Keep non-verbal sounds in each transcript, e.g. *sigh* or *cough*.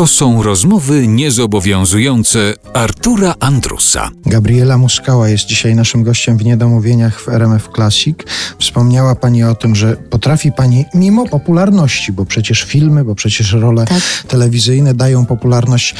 To są rozmowy niezobowiązujące Artura Andrusa. Gabriela Muskała jest dzisiaj naszym gościem w Niedomówieniach w RMF Classic. Wspomniała Pani o tym, że potrafi Pani, mimo popularności, bo przecież filmy, bo przecież role Tak. telewizyjne dają popularność,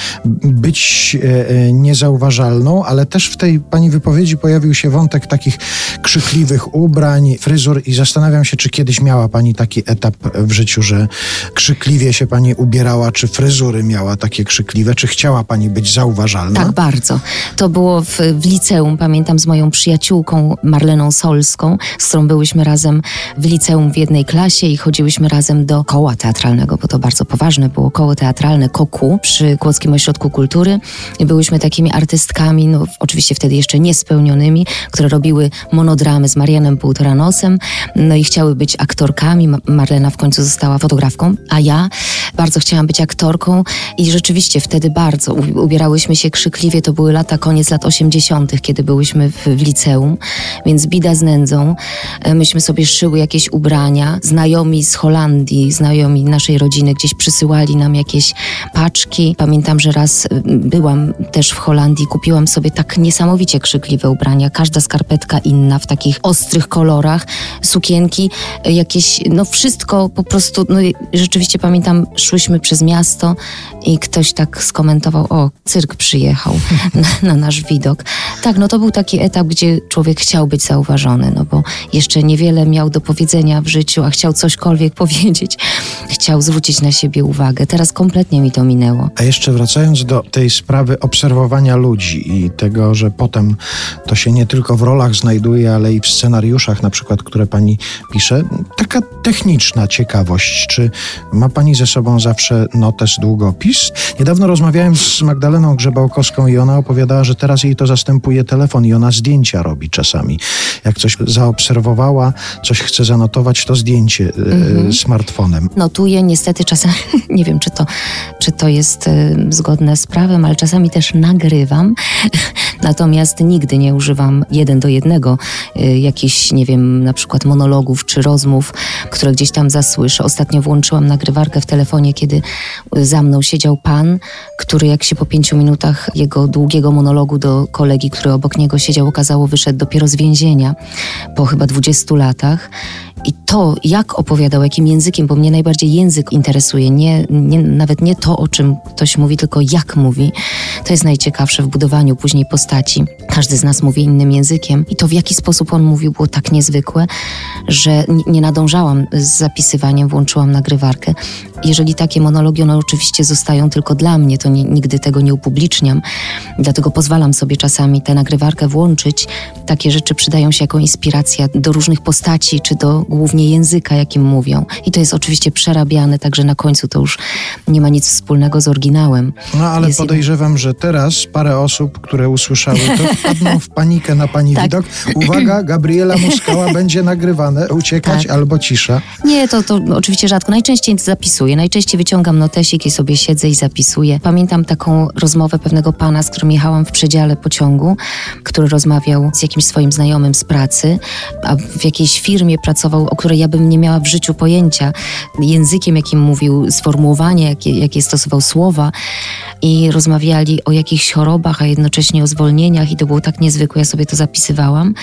być e, e, niezauważalną, ale też w tej Pani wypowiedzi pojawił się wątek takich krzykliwych ubrań, fryzur i zastanawiam się, czy kiedyś miała Pani taki etap w życiu, że krzykliwie się Pani ubierała, czy fryzury miała takie krzykliwe, czy chciała Pani być zauważalna? Tak, bardzo. To było w, w liceum, pamiętam, z moją przyjaciółką Marleną Solską, z którą byłyśmy razem w liceum w jednej klasie i chodziłyśmy razem do koła teatralnego, bo to bardzo poważne było koło teatralne KOKU przy Kłodzkim Ośrodku Kultury i byłyśmy takimi artystkami, no oczywiście wtedy jeszcze niespełnionymi, które robiły monodramy z Marianem Półtoranosem, no i chciały być aktorkami. Ma- Marlena w końcu została fotografką, a ja bardzo chciałam być aktorką i rzeczywiście wtedy bardzo ubierałyśmy się krzykliwie. To były lata, koniec lat 80., kiedy byłyśmy w, w liceum, więc bida z nędzą. E, Myśmy sobie szyły jakieś ubrania. Znajomi z Holandii, znajomi naszej rodziny gdzieś przysyłali nam jakieś paczki. Pamiętam, że raz y, byłam też w Holandii, kupiłam sobie tak niesamowicie krzykliwe ubrania. Każda skarpetka inna, w takich ostrych kolorach, sukienki, y, jakieś, no wszystko po prostu, no rzeczywiście pamiętam, szłyśmy przez miasto i ktoś tak skomentował, o, cyrk przyjechał na, na nasz widok. Tak, no to był taki etap, gdzie człowiek chciał być zauważony, no bo jeszcze niewiele miał do powiedzenia w życiu, a chciał cośkolwiek *laughs* powiedzieć, chciał zwrócić na siebie uwagę. Teraz kompletnie mi to minęło. A jeszcze wracając do tej sprawy obserwowania ludzi i tego, że potem to się nie tylko w rolach znajduje, ale i w scenariuszach, na przykład, które pani pisze, taka techniczna ciekawość. Czy ma pani ze sobą zawsze notes, Niedawno rozmawiałem z Magdaleną Grzebałkowską i ona opowiadała, że teraz jej to zastępuje telefon i ona zdjęcia robi czasami. Jak coś zaobserwowała, coś chce zanotować, to zdjęcie e, smartfonem. Notuję niestety czasami, *laughs* nie wiem czy to, czy to jest y, zgodne z prawem, ale czasami też nagrywam. Natomiast nigdy nie używam jeden do jednego y, jakichś, nie wiem, na przykład monologów czy rozmów, które gdzieś tam zasłyszę. Ostatnio włączyłam nagrywarkę w telefonie, kiedy y, za mną siedział pan, który jak się po pięciu minutach jego długiego monologu do kolegi, który obok niego siedział, okazało, wyszedł dopiero z więzienia po chyba 20 latach. I to, jak opowiadał, jakim językiem, bo mnie najbardziej język interesuje, nie, nie, nawet nie to, o czym ktoś mówi, tylko jak mówi. To jest najciekawsze w budowaniu później postaci. Każdy z nas mówi innym językiem i to, w jaki sposób on mówił, było tak niezwykłe, że nie nadążałam z zapisywaniem, włączyłam nagrywarkę. Jeżeli takie monologi, one oczywiście zostają tylko dla mnie, to nie, nigdy tego nie upubliczniam. Dlatego pozwalam sobie czasami tę nagrywarkę włączyć. Takie rzeczy przydają się jako inspiracja do różnych postaci, czy do głównie języka, jakim mówią. I to jest oczywiście przerabiane, także na końcu to już nie ma nic wspólnego z oryginałem. No ale Jest podejrzewam, że teraz parę osób, które usłyszały to, *laughs* wpadną w panikę na pani Tak. widok. Uwaga, Gabriela Muskała *laughs* będzie nagrywane. Uciekać Tak. albo cisza. Nie, to, to oczywiście rzadko. Najczęściej zapisuję. Najczęściej wyciągam notesik i sobie siedzę i zapisuję. Pamiętam taką rozmowę pewnego pana, z którym jechałam w przedziale pociągu, który rozmawiał z jakimś swoim znajomym z pracy, a w jakiejś firmie pracował, o której ja bym nie miała w życiu pojęcia. Językiem, jakim mówił, sformułowanie, jakie, jakie stosował słowa. I rozmawiali o jakichś chorobach, a jednocześnie o zwolnieniach, i to było tak niezwykłe. Ja sobie to zapisywałam.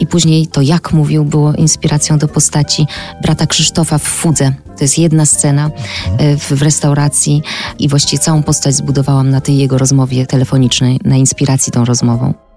I później to, jak mówił, było inspiracją do postaci brata Krzysztofa w Fudze. To jest jedna scena e, w restauracji i właściwie całą postać zbudowałam na tej jego rozmowie telefonicznej, na inspiracji tą rozmową.